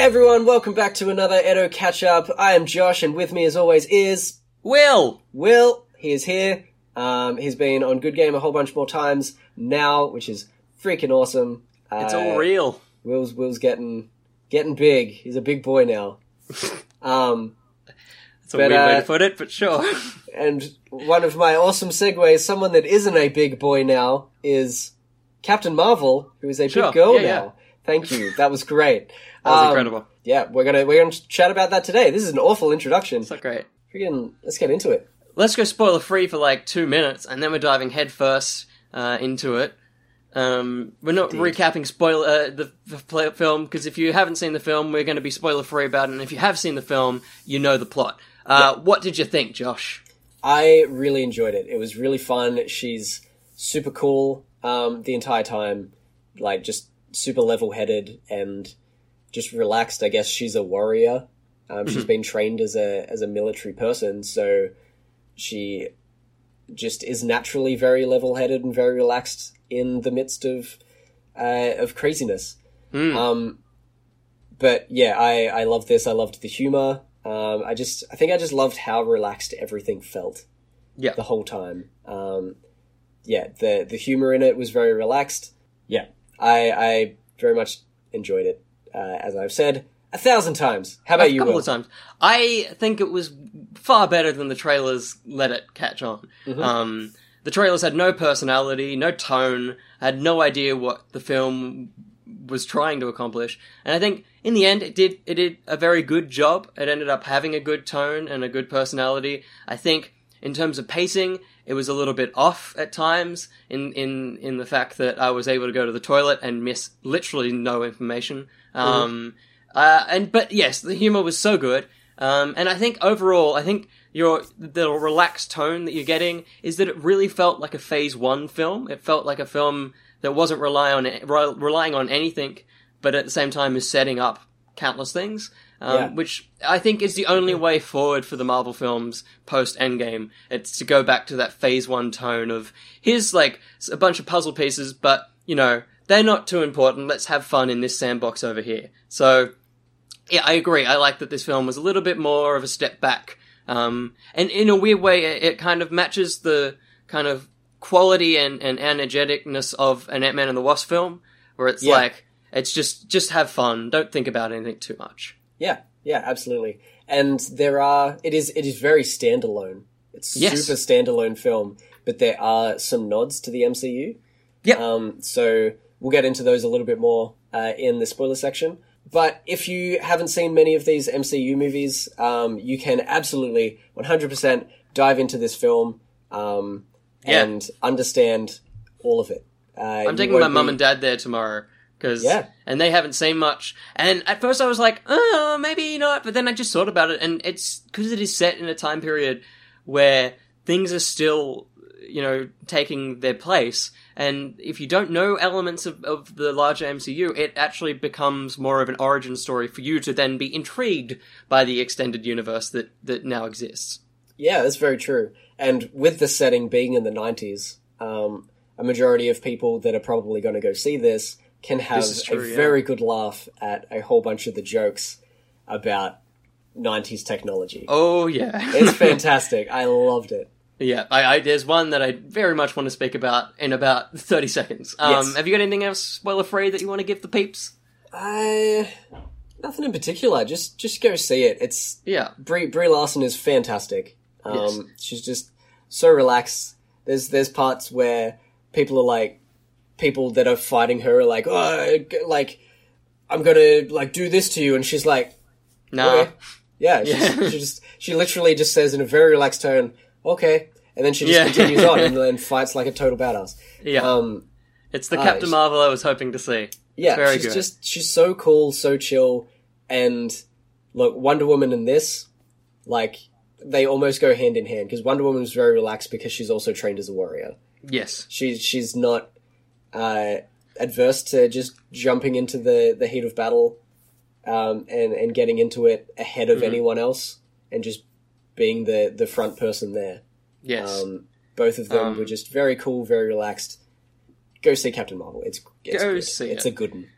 everyone, welcome back to another Edo catch up. I am Josh, and with me, as always, is Will! Will. He is here. Um, he's been on Good Game a whole bunch more times now, which is freaking awesome. It's Uh, all real. Will's Will's getting getting big. He's a big boy now. um, It's a but, weird way uh, to put it, but sure. and one of my awesome segues, someone that isn't a big boy now, is Captain Marvel, who is a Sure. big girl Yeah, now. Yeah. Thank you. That was great. That was Um, incredible. Yeah, we're gonna we're gonna chat about that today. This is an awful introduction. So great. Freaking, let's get into it. Let's go spoiler free for like two minutes, and then we're diving headfirst uh, into it. Um, we're not Indeed. recapping spoiler uh, the, the film because if you haven't seen the film, we're going to be spoiler free about it. And if you have seen the film, you know the plot. Uh, What did you think, Josh? I really enjoyed it. It was really fun. She's super cool um, the entire time, like just super level headed and just relaxed. I guess she's a warrior. Um, She's been trained as a as a military person, so she just is naturally very level headed and very relaxed in the midst of uh, of craziness. Hmm. Um, but yeah, I I loved this. I loved the humor. Um, I just I think I just loved how relaxed everything felt Yeah. the whole time. Um, yeah, the the humor in it was very relaxed. Yeah, I I very much enjoyed it. Uh, as I've said a thousand times. How about a you? couple Will? of times. I think it was far better than the trailers let it catch on. Mm-hmm. Um, the trailers had no personality, no tone, I had no idea what the film was trying to accomplish. And I think in the end, it did it did a very good job. It ended up having a good tone and a good personality. I think in terms of pacing, it was a little bit off at times in, in, in the fact that I was able to go to the toilet and miss literally no information. Um, uh, and but yes, the humor was so good. Um, and I think overall, I think your the relaxed tone that you're getting is that it really felt like a Phase One film. It felt like a film that wasn't rely on re- relying on anything, but at the same time is setting up countless things. Um, Yeah. Which I think is the only way forward for the Marvel films post Endgame. It's to go back to that Phase One tone of here's like a bunch of puzzle pieces, but you know they're not too important. Let's have fun in this sandbox over here. So yeah, I agree. I like that this film was a little bit more of a step back. Um, and in a weird way, it, it kind of matches the kind of quality and, and energeticness of an Ant-Man and the Wasp film, where it's Yeah. like, it's just, just have fun. Don't think about anything too much. Yeah, yeah, absolutely. And there are it is it is very standalone. It's Yes. super standalone film, but there are some nods to the MCU. Yeah. Um, so we'll get into those a little bit more uh, in the spoiler section. But if you haven't seen many of these MCU movies, um, you can absolutely 100% dive into this film um, Yeah. and understand all of it. Uh, I'm taking my mum and dad there tomorrow. Cause, Yeah. and they haven't seen much. And at first I was like, oh, maybe not. But then I just thought about it, and it's because it is set in a time period where things are still, you know, taking their place. And if you don't know elements of, of the larger MCU, it actually becomes more of an origin story for you to then be intrigued by the extended universe that, that now exists. Yeah, that's very true. And with the setting being in the 90s, um, a majority of people that are probably going to go see this can have true, a yeah. very good laugh at a whole bunch of the jokes about 90s technology. Oh, yeah. It's fantastic. I loved it. Yeah, I, I, there's one that I very much want to speak about in about 30 seconds. Um, Yes. Have you got anything else spoiler free that you want to give the peeps? I nothing in particular. Just just go see it. It's Yeah. Brie Brie Larson is fantastic. Um, Yes. She's just so relaxed. There's there's parts where people are like, people that are fighting her are like, oh, like I'm gonna like do this to you, and she's like, Nah. okay. yeah, she's, Yeah. she just she literally just says in a very relaxed tone, okay, and then she just Yeah. continues on and then fights like a total badass. Yeah. Um, it's the ah, Captain Marvel I was hoping to see. yeah, very she's good. just she's so cool, so chill, and look, Wonder Woman in this, like they almost go hand in hand because Wonder Woman is very relaxed because she's also trained as a warrior. Yes. She's she's not uh, adverse to just jumping into the the heat of battle, um, and and getting into it ahead of Mm-hmm. anyone else, and just being the the front person there. Yes. Um, both of them Um, were just very cool, very relaxed. Go see Captain Marvel. It's, it's Go good. see It's it. a good one.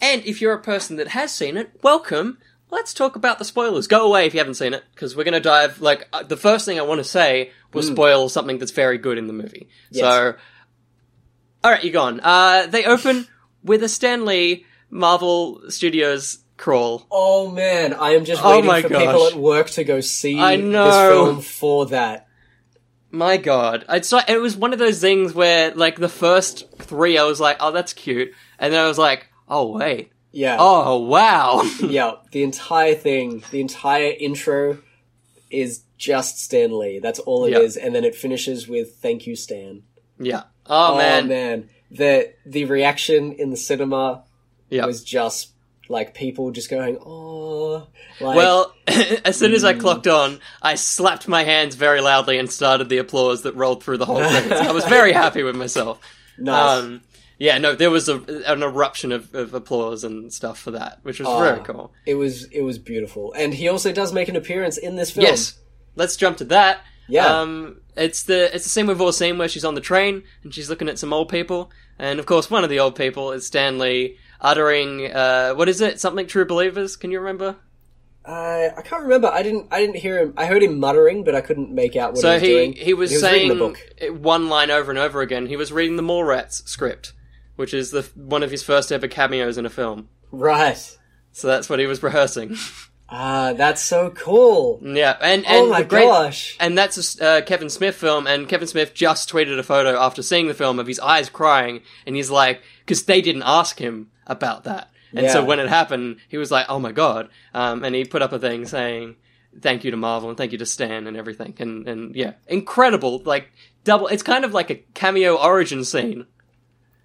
And if you're a person that has seen it, welcome. Let's talk about the spoilers. Go away if you haven't seen it, because we're going to dive. Like uh, the first thing I want to say will spoil something that's very good in the movie. Yes. So, all right, you're gone. Uh, they open with a Stan Lee Marvel Studios crawl. Oh man, I am just Oh waiting my for gosh. people at work to go see I this know. film for that. My God, it's like it was one of those things where, like, the first three, I was like, "Oh, that's cute," and then I was like, "Oh wait, Yeah. oh wow." Yeah, the entire thing, the entire intro is just Stan Lee. That's all it is, Yeah. and then it finishes with "Thank you, Stan." yeah. Oh, man. man, the the reaction in the cinema Yeah. was just like people just going, "Oh!" Like, Well, as soon as Mm. I clocked on, I slapped my hands very loudly and started the applause that rolled through the whole thing. I was very happy with myself. nice. Um, yeah, no, there was a, an eruption of, of applause and stuff for that, which was Oh, very cool. It was it was beautiful, and he also does make an appearance in this film. Yes, let's jump to that. Yeah. Um, it's the it's the scene we've all seen where she's on the train and she's looking at some old people, and of course one of the old people is Stan Lee uttering uh, what is it? Something true believers? Can you remember? Uh, I can't remember. I didn't. I didn't hear him. I heard him muttering, but I couldn't make out what So he was he doing. he was reading saying the book. one line over and over again. He was reading the Mallrats script, which is the one of his first ever cameos in a film. Right. So that's what he was rehearsing. Ah, that's so cool. yeah, and and oh my great, gosh. And that's a uh, Kevin Smith film, and Kevin Smith just tweeted a photo after seeing the film of his eyes crying, and he's like, because they didn't ask him about that, and so when it happened, he was like, oh my god, um, and he put up a thing saying. Thank you to Marvel and thank you to Stan and everything and and yeah, incredible like double. It's kind of like a cameo origin scene.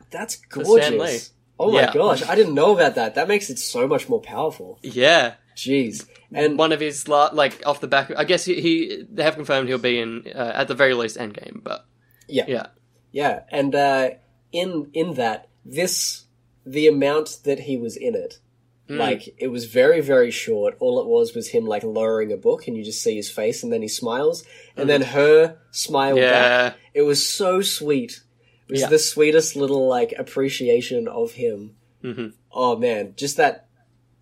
That's gorgeous. Oh my Yeah. gosh, I didn't know about that. That makes it so much more powerful. Yeah, Jeez. And one of his la- like off the back. I guess he, he they have confirmed he'll be in uh, at the very least Endgame, but yeah, yeah, yeah, and uh, in in that this the amount that he was in it, Hmm. like it was very very short. All it was was him like lowering a book, and you just see his face, and then he smiles, and then her smile Hmm. yeah. back. It was so sweet. It was Yeah. the sweetest little like appreciation of him. Mhm. Oh man, just that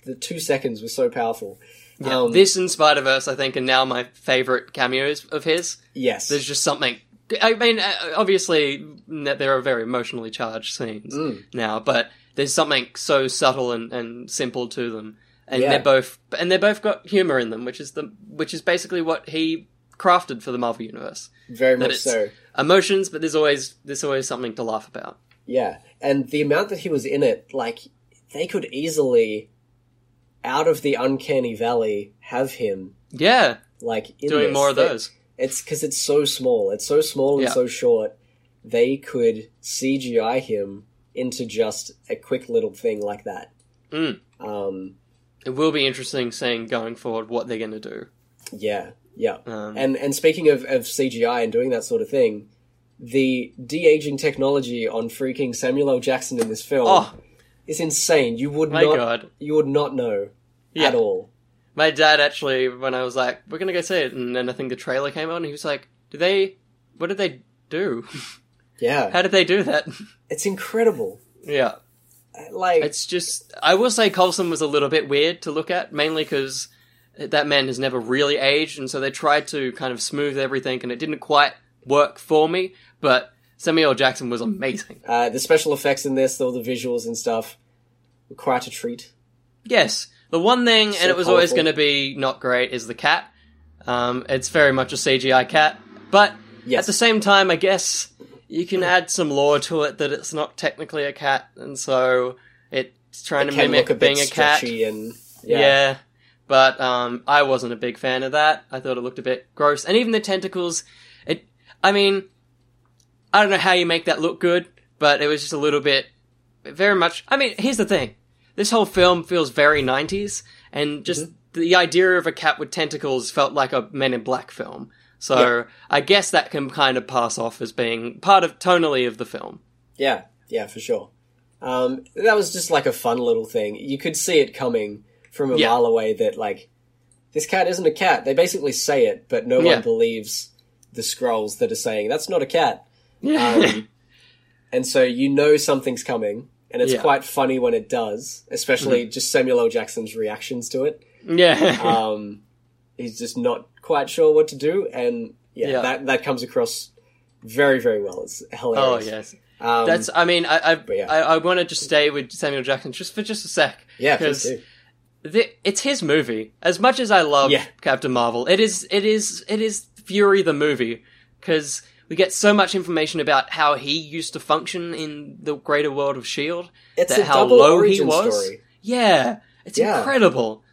the two seconds was so powerful. Yeah, Um, this and Spider Verse, I think, are now my favorite cameos of his. yes, There's just something. I mean, uh, obviously, there are very emotionally charged scenes Mm. now, but there's something so subtle and, and simple to them, and Yeah. they're both and they're both got humor in them, which is the which is basically what he crafted for the Marvel universe. very that much so. Emotions, but there's always there's always something to laugh about. Yeah, and the amount that he was in it, like they could easily, out of the uncanny valley, have him Yeah, like in doing this. more of They- those. It's because it's so small. It's so small and Yeah. so short. They could CGI him into just a quick little thing like that. Mm. Um, It will be interesting seeing going forward what they're going to do. yeah, yeah. Um, And and speaking of, of CGI and doing that sort of thing, the de aging technology on freaking Samuel L. Jackson in this film oh is insane. You would my not god! you would not know Yeah. at all. My dad actually, when I was like, "We're gonna go see it," and then I think the trailer came on, he was like, "Do they? What did they do? Yeah, How did they do that?" it's incredible. yeah, uh, Like it's just. I will say Coulson was a little bit weird to look at, mainly because that man has never really aged, and so they tried to kind of smooth everything, and it didn't quite work for me. But Samuel Jackson was amazing. uh, the special effects in this, all the visuals and stuff, were quite a treat. Yes, the one thing, So and it was always going to be not great, is the cat. Um, it's very much a CGI cat, but Yes. at the same time, I guess you can add some lore to it that it's not technically a cat, and so it's trying It to mimic look a bit being a cat. and Yeah. yeah. but um, I wasn't a big fan of that. I thought it looked a bit gross, and even the tentacles. It, I mean, I don't know how you make that look good, but it was just a little bit, very much. I mean, here's the thing: this whole film feels very '90s, and just Mm-hmm. the idea of a cat with tentacles felt like a Men in Black film. So Yeah. I guess that can kind of pass off as being part of tonally of the film. Yeah, yeah, for sure. Um, that was just like a fun little thing. You could see it coming from a Yeah. mile away that like this cat isn't a cat. They basically say it, but no Yeah. one believes the Skrulls that are saying that's not a cat. Yeah. Um, and so you know something's coming, and it's Yeah. quite funny when it does, especially just Samuel L. Jackson's reactions to it. Yeah. Um, he's just not quite sure what to do, and yeah, Yeah. that that comes across very very well. It's oh hilarious. yes. um, That's. I mean, I I, yeah. I, I want to just stay with Samuel Jackson just for just a sec. yeah, please 'cause do. the, it's his movie. As much as I love Yeah. Captain Marvel, it is it is it is Fury the movie because we get so much information about how he used to function in the greater world of Shield. It's that a how low he was. story. Yeah, it's Yeah. incredible.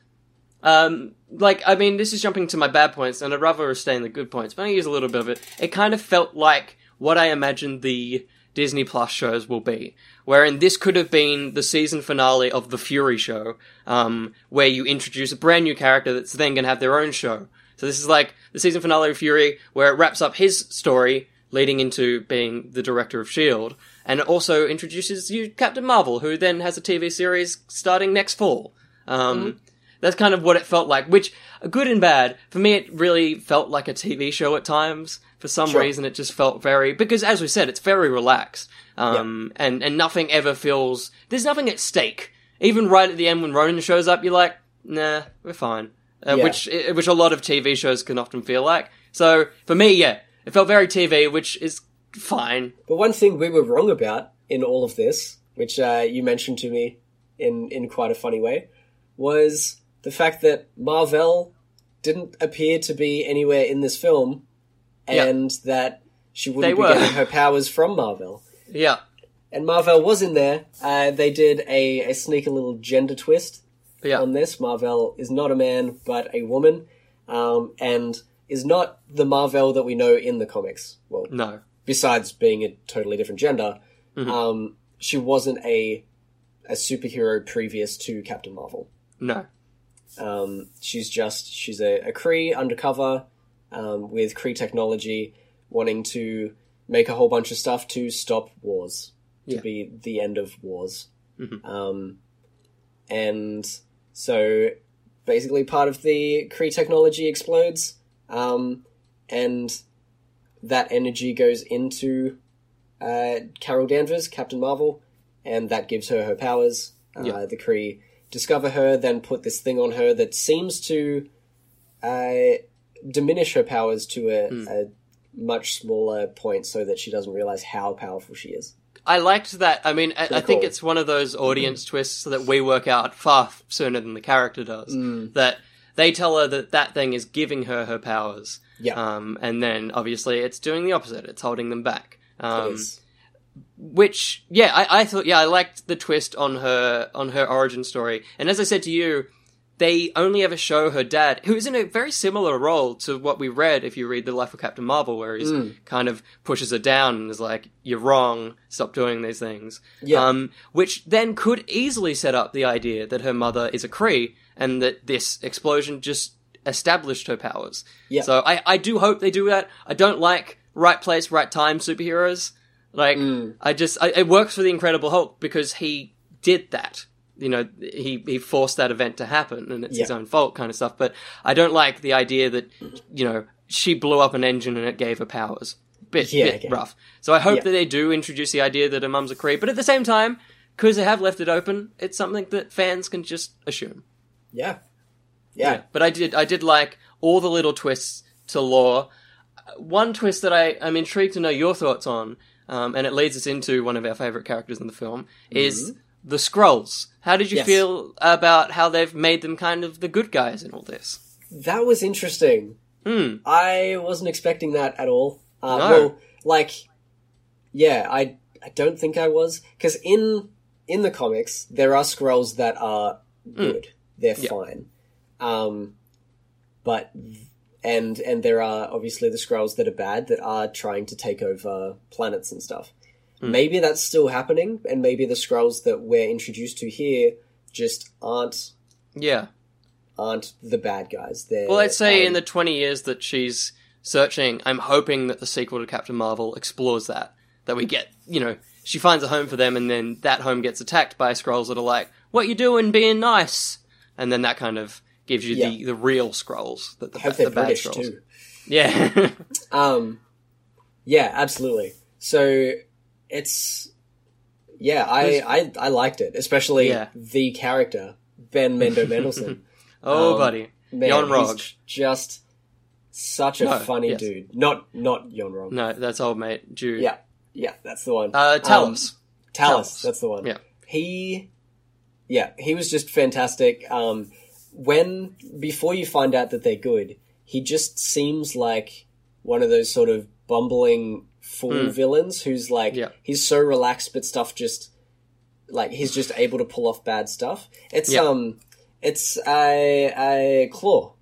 Um, like I mean, this is jumping to my bad points, and I'd rather stay in the good points, but I use a little bit of it. It kind of felt like what I imagined the Disney Plus shows will be, wherein this could have been the season finale of the Fury show, um, where you introduce a brand new character that's then going to have their own show. So this is like the season finale of Fury, where it wraps up his story, leading into being the director of Shield, and it also introduces you Captain Marvel, who then has a TV series starting next fall. Um, That's kind of what it felt like, which, good and bad, for me it really felt like a TV show at times. For some Sure. reason it just felt very, because as we said, it's very relaxed. Um, and, and nothing ever feels, there's nothing at stake. Even right at the end when Ronan shows up, you're like, nah, we're fine. Uh, Yeah. Which, which a lot of TV shows can often feel like. So, for me, yeah, it felt very TV, which is fine. But one thing we were wrong about in all of this, which uh, you mentioned to me in in quite a funny way, was the fact that Marvel didn't appear to be anywhere in this film, and that she They wouldn't be were. getting her powers from Marvel. Yeah. And Marvel was in there. Uh, they did a, a sneaky little gender twist Yeah. on this. Marvel is not a man, but a woman, um, and is not the Marvel that we know in the comics. Well, no. besides being a totally different gender, Mm-hmm. um, she wasn't a a superhero previous to Captain Marvel. No. Um, she's just she's a, a Kree undercover um, with Kree technology, wanting to make a whole bunch of stuff to stop wars, to Yeah. be the end of wars. Mhm. Um, and so basically, part of the Kree technology explodes, um, and that energy goes into uh, Carol Danvers, Captain Marvel, and that gives her her powers. Uh, Yeah. The Kree discover her, then put this thing on her that seems to uh, diminish her powers to a, Hmm. a much smaller point so that she doesn't realize how powerful she is. I liked that. I mean, I, I think it's one of those audience twists that we work out far sooner than the character does. Mm. That they tell her that that thing is giving her her powers, Yeah, um, and then obviously it's doing the opposite. It's holding them back. Um, which, yeah, I, I thought, yeah, I liked the twist on her on her origin story. And as I said to you, they only ever show her dad, who's in a very similar role to what we read if you read The Life of Captain Marvel, where he's Mm. kind of pushes her down and is like, "You're wrong. Stop doing these things." Yeah. Um, which then could easily set up the idea that her mother is a Kree and that this explosion just established her powers. Yeah. So I, I do hope they do that. I don't like right place, right time superheroes. Like Mm. I just I, it works for the Incredible Hulk because he did that. You know, he he forced that event to happen, and it's his own fault, kind of stuff. But I don't like the idea that you know she blew up an engine and it gave her powers. Bit Yeah, bit rough. So I hope Yeah. that they do introduce the idea that her mum's a Kree, but at the same time, because they have left it open, it's something that fans can just assume. Yeah. Yeah. But I did I did like all the little twists to lore. One twist that I I'm intrigued to know your thoughts on, um, and it leads us into one of our favorite characters in the film is the Skrulls. How did you. Yes. feel about how they've made them kind of the good guys in all this? That was interesting. Hmm. I wasn't expecting that at all. Uh, No. Well, like, yeah, I I don't think I was because in in the comics there are Skrulls that are good. They're Hmm. Yeah. fine. Um, but and and there are obviously the Skrulls that are bad that are trying to take over planets and stuff. Hmm. Maybe that's still happening, and maybe the Skrulls that we're introduced to here just aren't Yeah. aren't the bad guys. They're Well, let's say um, in the 20 years that she's searching, I'm hoping that the sequel to Captain Marvel explores that. That we get, you know, she finds a home for them and then that home gets attacked by Skrulls that are like, what you doing being nice? And then that kind of gives you the, the real Skrulls. That the, ba- the bad British Skrulls. too. Yeah. Um, yeah, absolutely. So it's Yeah, I, I, I liked it, especially Yeah. the character Ben Mendo Mendelsohn. Oh, Um, buddy. Man, Jon he's Rog. just such a No, funny yes. dude. Not not Jon Rog. No, that's old mate Jude. Yeah, yeah, that's the one. Uh, Talos. Talus, Talos. that's the one. Yeah. He, yeah, he was just fantastic. Um, when before you find out that they're good, he just seems like one of those sort of bumbling fool villains who's like. Yeah. he's so relaxed, but stuff just like he's just able to pull off bad stuff. It's Yeah. um, it's a a Klaue.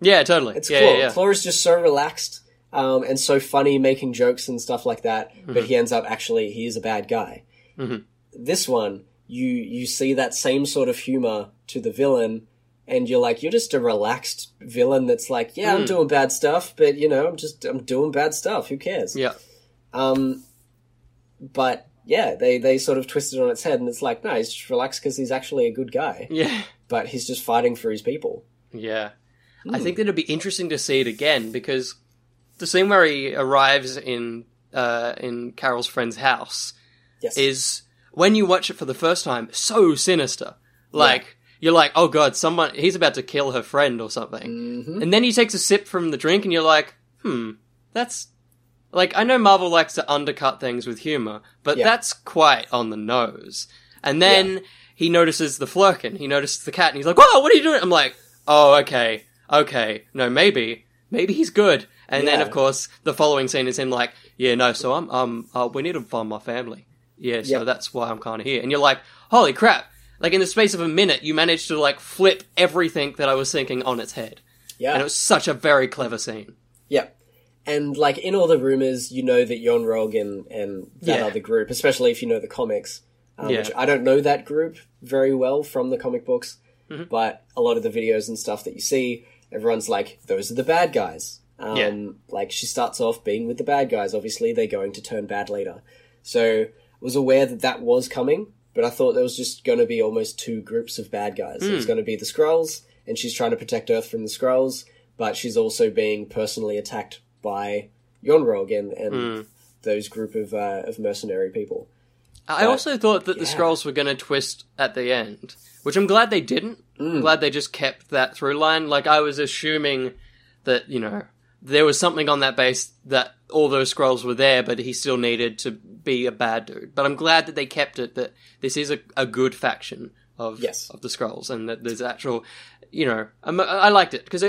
yeah, totally. It's yeah, Klaue. yeah. Klaue is just so relaxed um, and so funny, making jokes and stuff like that. Mm-hmm. But he ends up actually he is a bad guy. Mhm. This one, you you see that same sort of humor to the villain, and you're like, you're just a relaxed villain that's like, yeah, Mm. I'm doing bad stuff, but you know, I'm just I'm doing bad stuff. Who cares? Yeah. Um, but yeah, they they sort of twist it on its head, and it's like, no, he's just relaxed because he's actually a good guy, Yeah. but he's just fighting for his people. Yeah. I Hmm. think that it'd be interesting to see it again because the scene where he arrives in uh, in Carol's friend's house Yes. is when you watch it for the first time so sinister. Like you're like, oh god, someone he's about to kill her friend or something, Mhm. and then he takes a sip from the drink, and you're like, hmm, that's like I know Marvel likes to undercut things with humor, but Yeah. that's quite on the nose. And then he notices the Flerken, he notices the cat, and he's like, whoa, what are you doing? I'm like, oh, okay, okay, no, maybe, maybe he's good. And then of course the following scene is him like, yeah, no, so I'm um, uh, we need to find my family. Yeah, so Yeah. that's why I'm kind of here. And you're like, holy crap! Like in the space of a minute, you managed to like flip everything that I was thinking on its head. yeah. And it was such a very clever scene. Yeah. And like in all the rumors, you know that Jon Rog and, and that Yeah. other group, especially if you know the comics, um, Yeah. which I don't know that group very well from the comic books, Mm-hmm. but a lot of the videos and stuff that you see, everyone's like, those are the bad guys. Um, Yeah. Like she starts off being with the bad guys. Obviously, they're going to turn bad later. So I was aware that that was coming, but I thought there was just going to be almost two groups of bad guys. It Hmm. was going to be the Skrulls, and she's trying to protect Earth from the Skrulls, but she's also being personally attacked by Yon-Rogg and, and Hmm. those group of uh, of mercenary people. I But- also thought that the yeah. Skrulls were going to twist at the end, which I'm glad they didn't. Mm. I'm glad they just kept that through line. Like I was assuming that you know there was something on that base that all those Skrulls were there, but he still needed to be a bad dude. But I'm glad that they kept it. That this is a, a good faction of Yes. of the Skrulls, and that there's actual. You know, I'm, I liked it because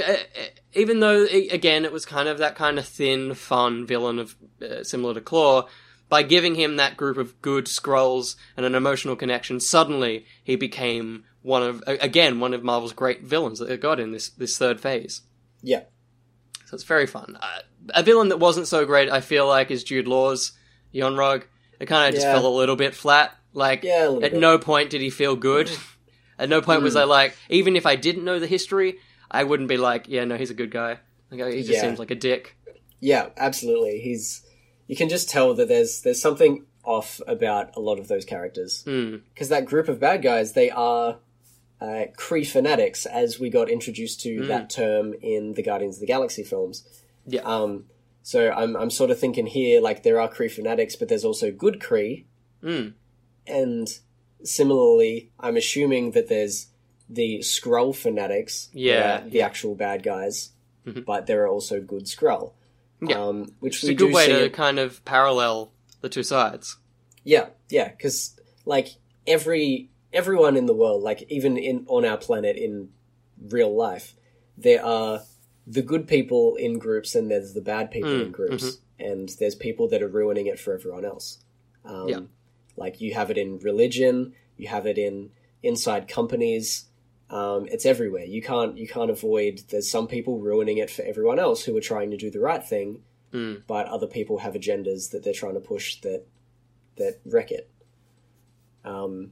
even though i again it was kind of that kind of thin, fun villain of uh, similar to Klaue, by giving him that group of good Skrulls and an emotional connection, suddenly he became one of again one of Marvel's great villains that it got in this this third phase. Yeah, So it's very fun. Uh, a villain that wasn't so great, I feel like, is Jude Law's Yon-Rogg. It kind of just Yeah. fell a little bit flat. Like Yeah, a little at bit. no point did he feel good. at no point Hmm. was I like, even if I didn't know the history, I wouldn't be like, yeah, no, he's a good guy. Like, he just Yeah. seems like a dick. yeah, absolutely. He's you can just tell that there's there's something off about a lot of those characters. Hmm. because that group of bad guys they are uh, Kree fanatics, as we got introduced to that term in the Guardians of the Galaxy films. Yeah. Um, so I'm I'm sort of thinking here like there are Kree fanatics, but there's also good Kree, Mm. and similarly, I'm assuming that there's the Skrull fanatics, Yeah, the actual bad guys, Mhm. but there are also good Skrull. Yeah. Um, which It's we a good way to it- kind of parallel the two sides. Yeah, yeah, because like every everyone in the world, like even in on our planet in real life, there are the good people in groups and there's the bad people Mm, in groups, and there's people that are ruining it for everyone else. Um, Yeah. Like you have it in religion, you have it in inside companies. Um, it's everywhere. You can't you can't avoid. There's some people ruining it for everyone else who are trying to do the right thing, Mm. but other people have agendas that they're trying to push that that wreck it. Um,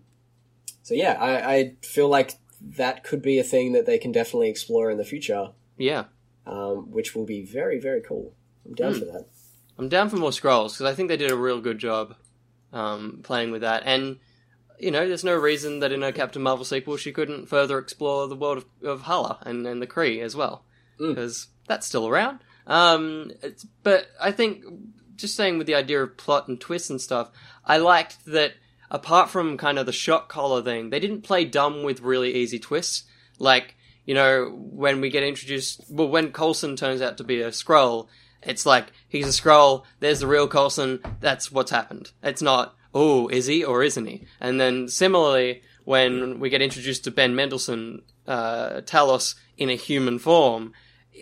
so yeah, I, I feel like that could be a thing that they can definitely explore in the future, Yeah. um, which will be very very cool. I'm down Hmm. for that. I'm down for more Skrulls because I think they did a real good job um, playing with that. And you know, there's no reason that in a Captain Marvel sequel she couldn't further explore the world of, of Hala and, and the Kree as well, Mm. because that's still around. Um, it's, but I think just saying with the idea of plot and twists and stuff, I liked that. Apart from kind of the shock collar thing, they didn't play dumb with really easy twists. Like, you know, when we get introduced, well, when Coulson turns out to be a Skrull, it's like, he's a Skrull, there's the real Coulson, that's what's happened. It's not, oh, is he or isn't he? And then similarly, when we get introduced to Ben Mendelsohn, uh, Talos in a human form,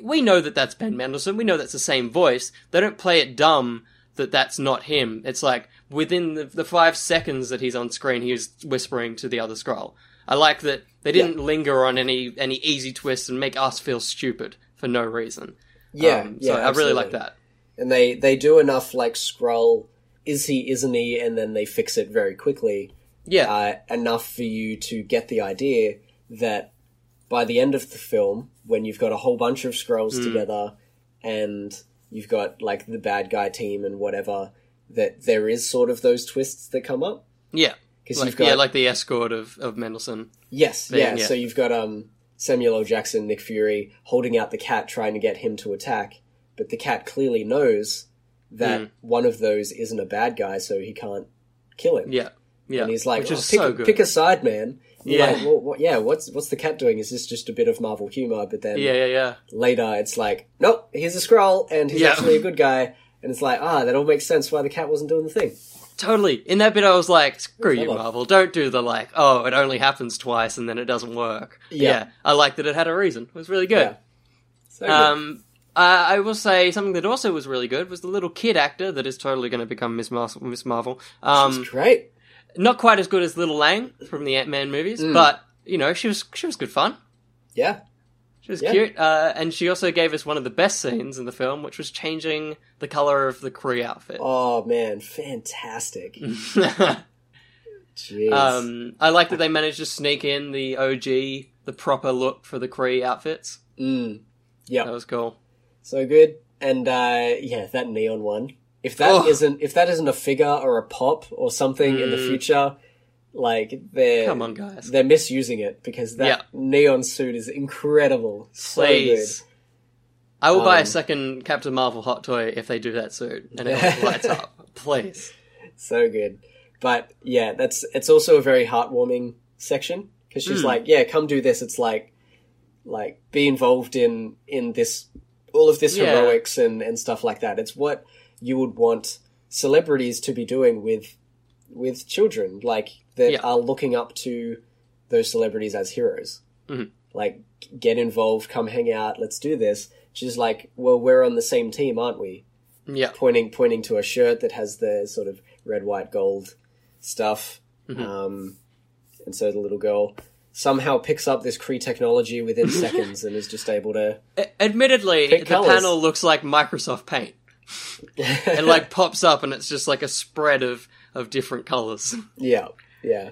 we know that that's Ben Mendelsohn. We know that's the same voice. They don't play it dumb that that's not him. It's like within the, the five seconds that he's on screen, he's whispering to the other Skrull. I like that they didn't yeah. linger on any any easy twists and make us feel stupid for no reason. Yeah, um, so yeah, I really like that. And they they do enough like Skrull, is he, isn't he, and then they fix it very quickly. Yeah, uh, enough for you to get the idea that by the end of the film, when you've got a whole bunch of Skrulls mm. together and you've got like the bad guy team and whatever, that there is sort of those twists that come up. Yeah. Because like, you've got yeah, like the escort of of Mendelsohn. Yes, yeah. yeah. So you've got um Samuel L. Jackson, Nick Fury holding out the cat, trying to get him to attack, but the cat clearly knows that mm. one of those isn't a bad guy, so he can't kill him. Yeah, yeah. And he's like, oh, pick, so pick, a side, man. Yeah, like, well, what, yeah. What's what's the cat doing? Is this just a bit of Marvel humor? But then, yeah, yeah, yeah. Later, it's like, nope, he's a Skrull, and he's yeah. actually a good guy. And it's like, ah, that all makes sense why the cat wasn't doing the thing. Totally. In that bit, I was like, screw you, Marvel. Don't do the like, oh, it only happens twice and then it doesn't work. Yeah. yeah I like that it had a reason. It was really good. Yeah. So good. Um, uh, I will say something that also was really good was the little kid actor that is totally going to become Miss, Mar- Miss Marvel. Um, She's great. Not quite as good as Little Lang from the Ant Man movies, mm. but you know, she was she was good fun. Yeah, she was yeah. cute, uh, and she also gave us one of the best scenes in the film, which was changing the color of the Kree outfit. Oh man, fantastic! Jeez. Um, I like that they managed to sneak in the OG, the proper look for the Kree outfits. Mm. Yeah, that was cool. So good, and uh, yeah, that neon one. If that oh. not if that isn't a figure or a pop or something mm. in the mm. future, like they're come on, guys, they're misusing it because that yeah. neon suit is incredible. So Please. good. I will buy a um, second Captain Marvel hot toy if they do that suit and it lights up. Please. So good. But yeah, that's it's also a very heartwarming section because she's mm. like, "Yeah, come do this." It's like, like be involved in in this all of this yeah. heroics and and stuff like that. It's what you would want celebrities to be doing with with children, like that yeah. are looking up to those celebrities as heroes. Mm-hmm. Like, get involved, come hang out, let's do this. She's like, well, we're on the same team, aren't we? Yeah. Pointing, pointing to a shirt that has the sort of red, white, gold stuff. Mm-hmm. Um, and so the little girl somehow picks up this Kree technology within seconds and is just able to. Admittedly, the colors. panel looks like Microsoft Paint. it like pops up and it's just like a spread of of different colors. Yeah, yeah.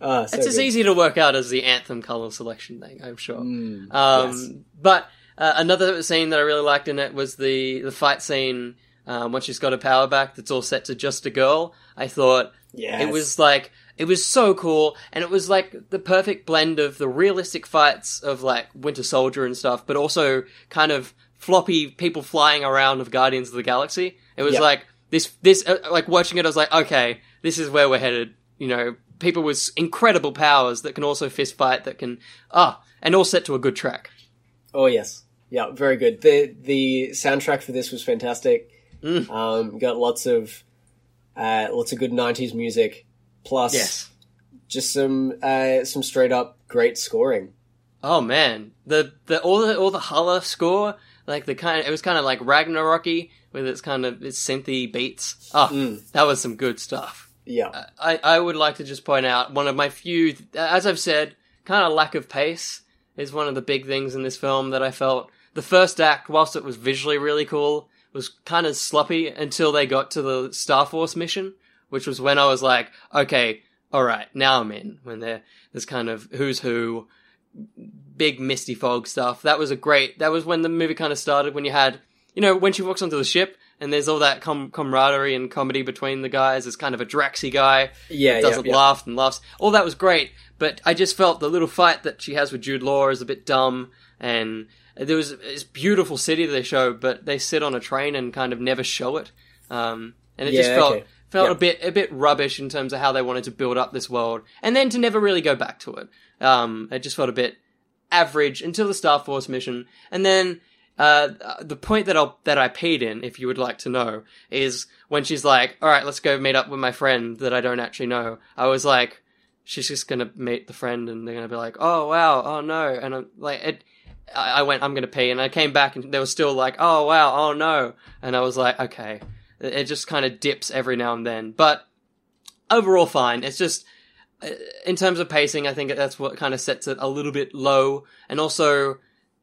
Uh, so it's as easy to work out as the anthem color selection thing, I'm sure. Mm, um, yes. But uh, another scene that I really liked in it was the the fight scene um, when she's got her power back. That's all set to just a girl. I thought yes. it was like it was so cool, and it was like the perfect blend of the realistic fights of like Winter Soldier and stuff, but also kind of floppy people flying around of Guardians of the Galaxy. It was yep. like this this uh, like watching it, I was like, okay, this is where we're headed. You know, people with incredible powers that can also fist fight, that can ah, and all set to a good track. Oh yes, yeah, very good. the The soundtrack for this was fantastic. Mm. Um, got lots of uh, lots of good '90s music, plus yes. just some uh, some straight up great scoring. Oh man, the the all the all the Hala score, like the kind, of, it was kind of like Ragnaroky with its kind of its synthy beats. Oh, mm. that was some good stuff. Yeah, I I would like to just point out one of my few, as I've said, kind of lack of pace is one of the big things in this film that I felt. The first act, whilst it was visually really cool, was kind of sloppy until they got to the Star Force mission, which was when I was like, okay, all right, now I'm in. When there, there's kind of who's who, big misty fog stuff. That was a great. That was when the movie kind of started. When you had you know, when she walks onto the ship and there's all that com- camaraderie and comedy between the guys. There's kind of a Draxy guy, yeah, doesn't yeah, yeah. laugh and laughs. All that was great, but I just felt the little fight that she has with Jude Law is a bit dumb. And there was this beautiful city that they show, but they sit on a train and kind of never show it. Um, and it yeah, just felt okay. felt a bit a bit rubbish in terms of how they wanted to build up this world, and then to never really go back to it. Um, it just felt a bit average until the Star Force mission, and then uh, the point that I that I paid in, if you would like to know, is when she's like, "All right, let's go meet up with my friend that I don't actually know." I was like, "She's just gonna meet the friend, and they're gonna be like, oh wow, oh no," and I'm like, it. I went, I'm gonna pee, and I came back, and they were still like, "Oh wow, oh no," and I was like, "Okay." It just kind of dips every now and then, but overall fine. It's just uh, in terms of pacing, I think that's what kind of sets it a little bit low, and also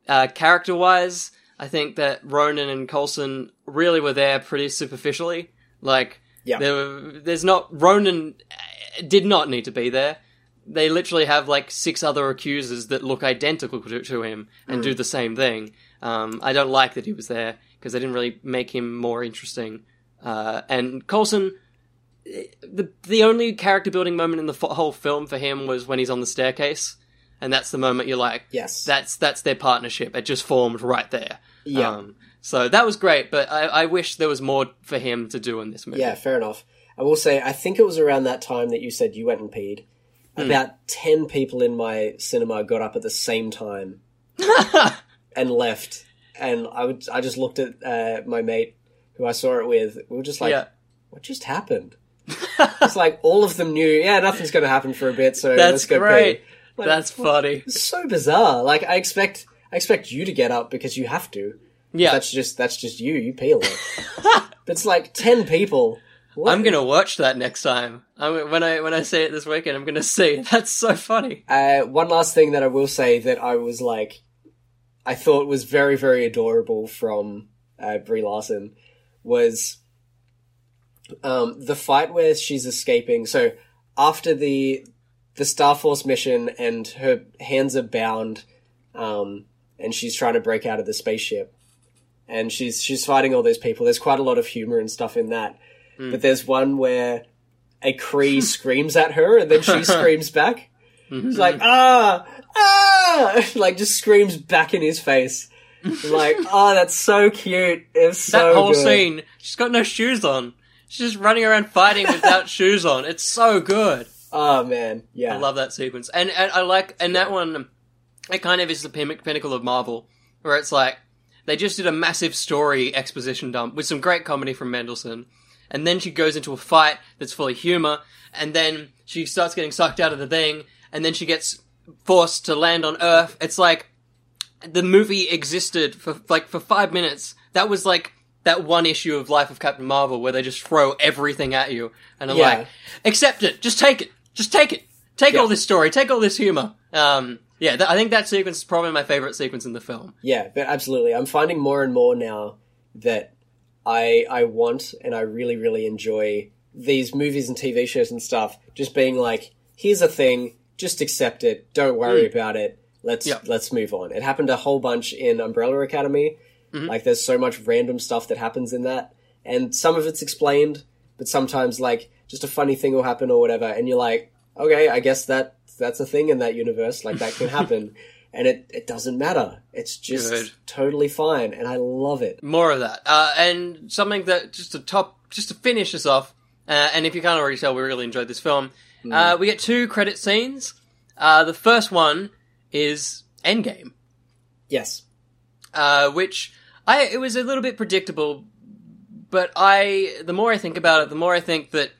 uh, character wise, I think that Ronan and Coulson really were there pretty superficially. Like, Yeah. there were, there's not Ronan uh, did not need to be there. They literally have like six other accusers that look identical to, to him and do the same thing. Um, I don't like that he was there because they didn't really make him more interesting. Uh, and Coulson, the the only character building moment in the f- whole film for him was when he's on the staircase, and that's the moment you're like, Yes. that's that's their partnership. It just formed right there. Yeah. Um, so that was great, but I, I wish there was more for him to do in this movie. Yeah, fair enough. I will say, I think it was around that time that you said you went and peed. Hmm. About 10 people in my cinema got up at the same time and left. And I would, I just looked at uh, my mate who I saw it with. We were just like, yeah, what just happened? it's like all of them knew, yeah, nothing's going to happen for a bit, so that's let's go great. pee. Like, That's funny. So bizarre. Like I expect, I expect you to get up because you have to. Yeah, That's just that's just you. You pee a lot. but it's like ten people. What? I'm gonna watch that next time. I'm, when I when I see it this weekend, I'm gonna see. That's so funny. Uh, one last thing that I will say that I was like, I thought was very very adorable from uh, Brie Larson was um, the fight where she's escaping. So after the the Star Force mission and her hands are bound, um, and she's trying to break out of the spaceship, and she's she's fighting all those people. There's quite a lot of humor and stuff in that, but there's one where a Kree screams at her and then she screams back. It's like ah ah, like just screams back in his face. like oh, that's so cute. It's so that whole good. scene, she's got no shoes on. She's just running around fighting without shoes on. It's so good. Oh man, yeah, I love that sequence, and and I like, and that one, it kind of is the pin- pinnacle of Marvel, where it's like they just did a massive story exposition dump with some great comedy from Mendelsohn, and then she goes into a fight that's full of humor, and then she starts getting sucked out of the thing, and then she gets forced to land on Earth. It's like the movie existed for like for five minutes. That was like that one issue of Life of Captain Marvel where they just throw everything at you, and I'm Yeah. like, accept it, just take it, just take it, take Yeah. all this story, take all this humor. Um, yeah, th- I think that sequence is probably my favorite sequence in the film. Yeah, but absolutely. I'm finding more and more now that I I want and I really really enjoy these movies and TV shows and stuff just being like here's a thing, just accept it, don't worry mm. about it. Let's Yeah. let's move on. It happened a whole bunch in Umbrella Academy. Mm-hmm. Like there's so much random stuff that happens in that and some of it's explained, but sometimes like just a funny thing will happen or whatever and you're like, okay, I guess that that's a thing in that universe, like that can happen. And it, it doesn't matter. It's just Good. totally fine, and I love it. More of that, uh, and something that just to top, just to finish this off. Uh, and if you can't already tell, we really enjoyed this film. Uh, we get two credit scenes. Uh, the first one is Endgame. Yes. uh, which I it was a little bit predictable, but I the more I think about it, the more I think that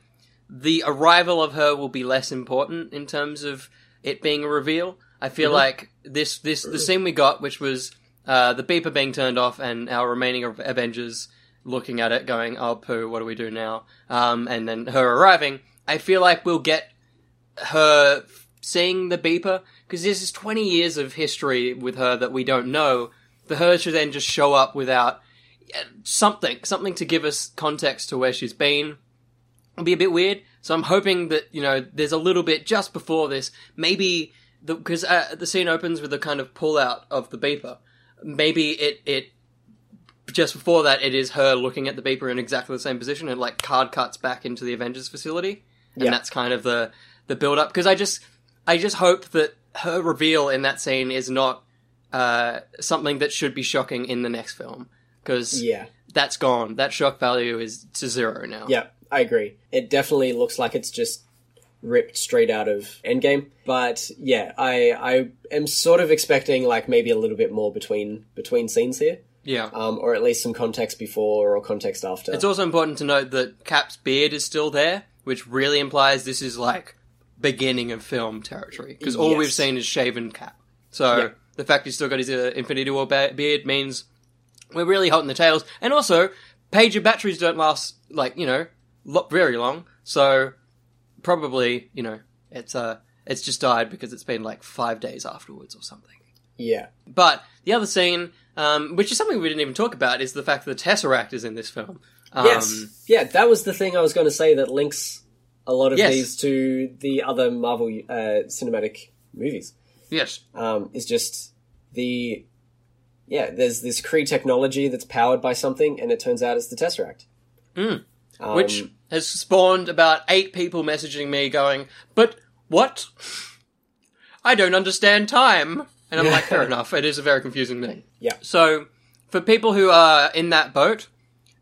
the arrival of her will be less important in terms of it being a reveal. I feel like this this the scene we got, which was uh, the beeper being turned off and our remaining Avengers looking at it, going, "Oh, poo, what do we do now?" Um, and then her arriving. I feel like we'll get her seeing the beeper because this is 20 years of history with her that we don't know for her to then just show up without uh, something something to give us context to where she's been it'll be a bit weird so i'm hoping that you know there's a little bit just before this maybe because uh, the scene opens with a kind of pull out of the beeper maybe it it just before that it is her looking at the beeper in exactly the same position and like card cuts back into the avengers facility and Yeah. that's kind of the the build up because I just I just hope that her reveal in that scene is not uh, something that should be shocking in the next film because Yeah. that's gone. That shock value is to zero now. Yeah. I agree. It definitely looks like it's just ripped straight out of Endgame. But yeah, I I am sort of expecting like maybe a little bit more between between scenes here, Yeah. um, or at least some context before or context after. It's also important to note that Cap's beard is still there, which really implies this is like beginning of film territory because all Yes. we've seen is shaven Cap. So Yeah. the fact he's still got his uh, Infinity War ba- beard means we're really hot in the tails. And also, pager batteries don't last like you know lo- very long, so probably you know it's uh it's just died because it's been like five days afterwards or something. yeah, But the other scene, um, which is something we didn't even talk about, is the fact that the Tesseract is in this film. Um, yes, yeah. That was the thing I was going to say that links a lot of Yes. these to the other Marvel uh, cinematic movies. Yes. um, is just the yeah. There's this Kree technology that's powered by something, and it turns out it's the Tesseract. Mm. Um, which has spawned about eight people messaging me going, "But what? I don't understand time." And I'm like, "Fair enough. It is a very confusing thing." Yeah. So, for people who are in that boat,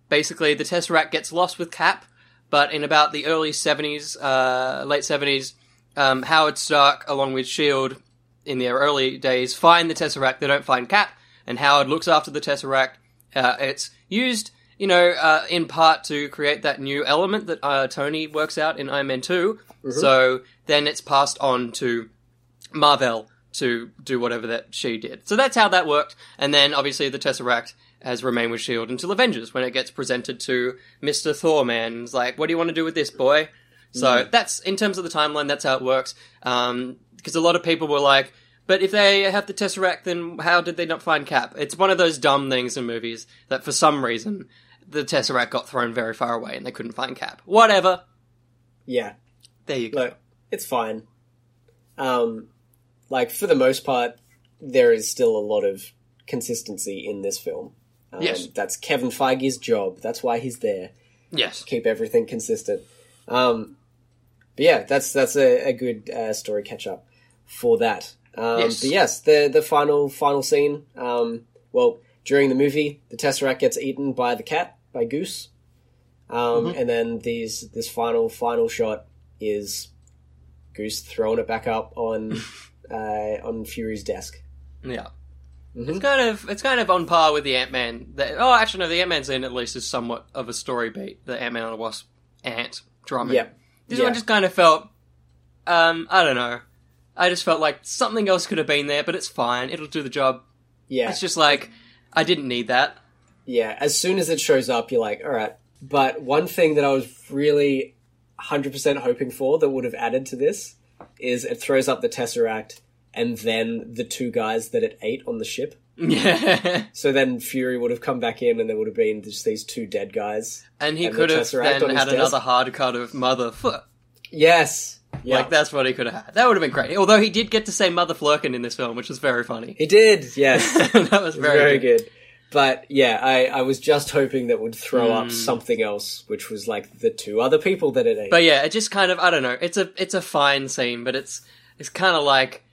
basically the Tesseract gets lost with Cap, but in about the early '70s, uh, late '70s, um, Howard Stark, along with Shield, in their early days, find the Tesseract. They don't find Cap, and Howard looks after the Tesseract. Uh, it's used, you know, uh, in part to create that new element that uh, Tony works out in Iron Man 2. So then it's passed on to Mar-Vell to do whatever that she did. So that's how that worked. And then obviously the Tesseract has remained with S.H.I.E.L.D. until Avengers when it gets presented to Mr. Thor Man. It's like, what do you want to do with this, boy? So that's, in terms of the timeline, that's how it works. Um, because a lot of people were like, but if they have the Tesseract, then how did they not find Cap? It's one of those dumb things in movies that for some reason the Tesseract got thrown very far away and they couldn't find Cap. Whatever. yeah, There you go. look, it's fine. Um, like for the most part, there is still a lot of consistency in this film. Um, Yes. that's Kevin Feige's job. That's why he's there. Yes. keep everything consistent. Um, but yeah, that's that's a, a good uh, story catch up for that. Um, Yes. But yes, the the final final scene. Um, well, during the movie, the Tesseract gets eaten by the cat by Goose, um, Mm-hmm. and then these this final final shot is Goose throwing it back up on uh, on Fury's desk. Yeah. Mhm. It's kind of it's kind of on par with the Ant Man. Oh, actually, no. The Ant Man scene at least is somewhat of a story beat. The Ant Man and the Wasp ant drumming. Yeah, This yeah. one just kind of felt. Um, I don't know. I just felt like something else could have been there, but it's fine. It'll do the job. yeah. It's just like I didn't need that. Yeah, as soon as it shows up, you're like, all right. But one thing that I was really 100% hoping for that would have added to this is it throws up the Tesseract and then the two guys that it ate on the ship. Yeah. So then Fury would have come back in and there would have been just these two dead guys. and he And the could have Tesseract then had desk. another hard cut of Mother Foot. Yes. Yeah. Like that's what he could have had. That would have been great. Although he did get to say Mother Flerken in this film, which was very funny. He did, yes. that was very, Very, good. good. But yeah, I, I was just hoping that would throw Hmm. up something else, which was like the two other people that it ate. But yeah, it just kind of I don't know. It's a it's a fine scene, but it's it's kind of like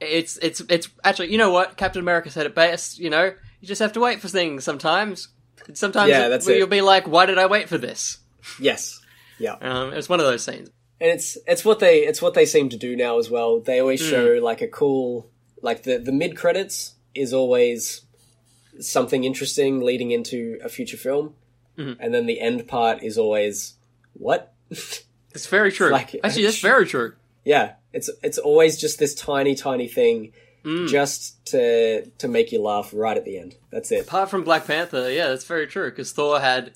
it's it's it's actually you know what Captain America said it best. You know, you just have to wait for things sometimes. Sometimes Yeah, it- that's you'll it. be like, why did I wait for this? yes. Yeah. Um, it's one of those scenes. and it's it's what they it's what they seem to do now as well. They always Hmm. show like a cool like the the mid credits is always something interesting leading into a future film, Mm-hmm. and then the end part is always what? It's very true. Like- actually, that's very true. yeah, it's it's always just this tiny tiny thing Hmm. just to to make you laugh right at the end. That's it. Apart from Black Panther, yeah, that's very true because Thor had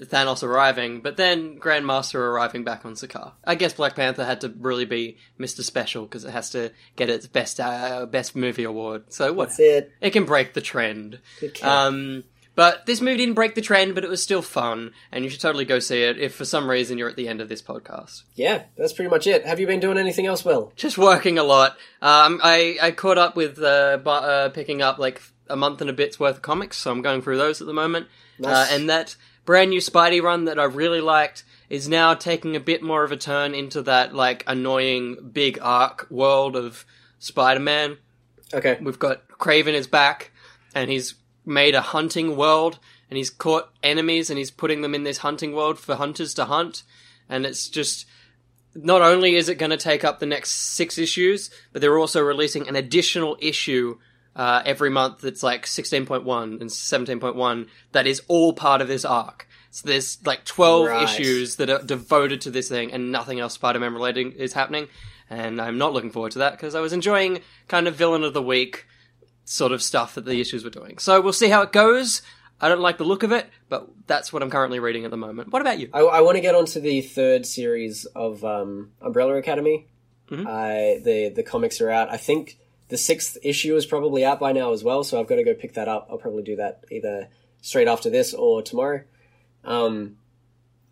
Thanos arriving, but then Grandmaster arriving back on Sakaar. I guess Black Panther had to really be Mr. Special because it has to get its best uh, best movie award. So what? That's it. It can break the trend. Um, but this movie didn't break the trend, but it was still fun, and you should totally go see it if for some reason you're at the end of this podcast. yeah, that's pretty much it. Have you been doing anything else? Well, Just working a lot. Um, I, I caught up with uh, bu- uh, picking up like a month and a bit's worth of comics, so I'm going through those at the moment. Uh, Nice. and that brand new Spidey run that I really liked is now taking a bit more of a turn into that like annoying big arc world of Spider-Man. okay. We've got Kraven is back, and he's made a hunting world and he's caught enemies and he's putting them in this hunting world for hunters to hunt. And it's just not only is it going to take up the next six issues, but they're also releasing an additional issue uh, every month that's like 16.1 and 17.1 that is all part of this arc. So there's like 12 Right. issues that are devoted to this thing and nothing else Spider-Man relating is happening. And I'm not looking forward to that because I was enjoying kind of villain of the week sort of stuff that the issues were doing. So we'll see how it goes. I don't like the look of it, but that's what I'm currently reading at the moment. What about you? I, I want to get onto the third series of um, Umbrella Academy. Mhm. I the the comics are out. I think the sixth issue is probably out by now as well, so I've got to go pick that up. I'll probably do that either straight after this or tomorrow. Um,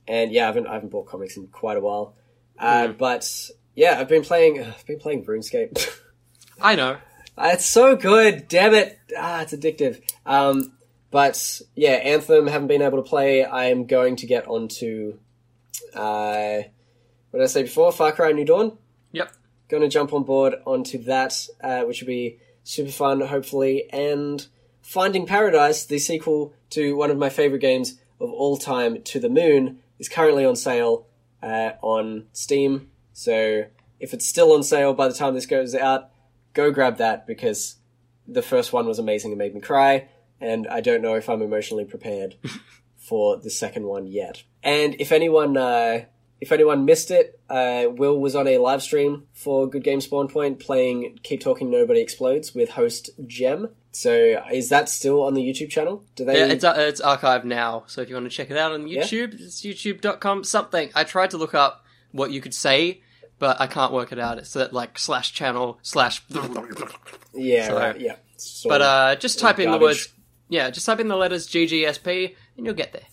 and yeah, I haven't I haven't bought comics in quite a while. Uh, But yeah, I've been playing. I've been playing RuneScape. I know. Uh, It's so good. Damn it. Ah, it's addictive. Um, but yeah, Anthem haven't been able to play. I'm going to get onto, uh, what did I say before? Far Cry New Dawn. Going to jump on board onto that, uh, which will be super fun, hopefully. And Finding Paradise, the sequel to one of my favorite games of all time, To the Moon, is currently on sale uh, on Steam. So if it's still on sale by the time this goes out, go grab that because the first one was amazing and made me cry, and I don't know if I'm emotionally prepared for the second one yet. And if anyone uh, if anyone missed it, uh, Will was on a live stream for Good Game Spawn Point playing Keep Talking Nobody Explodes with host Gem. So is that still on the YouTube channel? Do they? Yeah, it's uh, it's archived now, so if you want to check it out on YouTube, it's youtube.com something. I tried to look up what you could say, but I can't work it out. It's that like slash channel slash. yeah, so- right, yeah. Sort But uh, just type in the words. Yeah, just type in the letters GGSP, and you'll get there.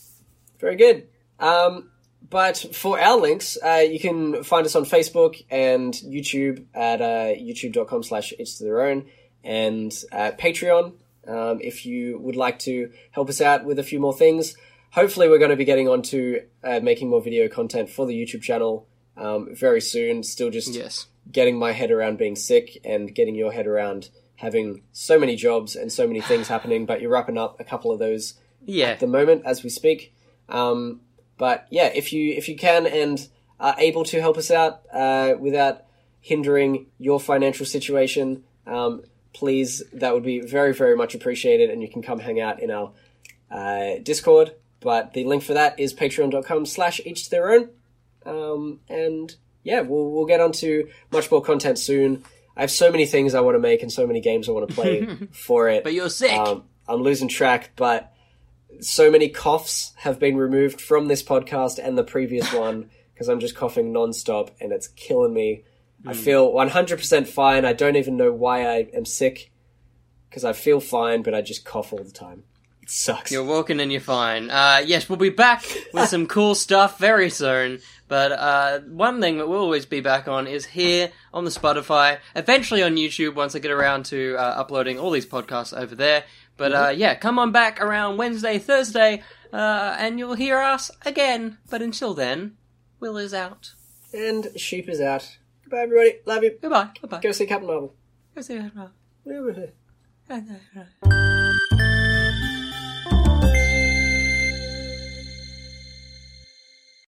Very good. Um, but for our links, uh, you can find us on Facebook and YouTube at uh, youtube.com slash it's to their own and uh, Patreon um, if you would like to help us out with a few more things. Hopefully, we're going to be getting onto uh, making more video content for the YouTube channel um, very soon. Still just Yes. getting my head around being sick and getting your head around having so many jobs and so many things happening, but you're wrapping up a couple of those Yeah. at the moment as we speak. Um, but yeah, if you if you can and are able to help us out uh, without hindering your financial situation, um, please, that would be very very much appreciated. And you can come hang out in our uh, Discord. But the link for that is patreon.com slash each to their own. Um, and yeah, we'll, we'll get onto much more content soon. I have so many things I want to make and so many games I want to play for it. But you're sick. Um, I'm losing track, but so many coughs have been removed from this podcast and the previous one because I'm just coughing nonstop and it's killing me. Hmm. I feel 100% fine. I don't even know why I am sick because I feel fine, but I just cough all the time. It sucks. You're walking and you're fine. Uh, yes, we'll be back with some cool stuff very soon. But uh, one thing that we'll always be back on is here on the Spotify, eventually on YouTube once I get around to uh, uploading all these podcasts over there. But uh, yeah, come on back around Wednesday, Thursday, uh, and you'll hear us again. But until then, Will is out. And Sheep is out. Goodbye, everybody. Love you. Goodbye. Goodbye. Go see Captain Marvel. Go see. Bye. Bye.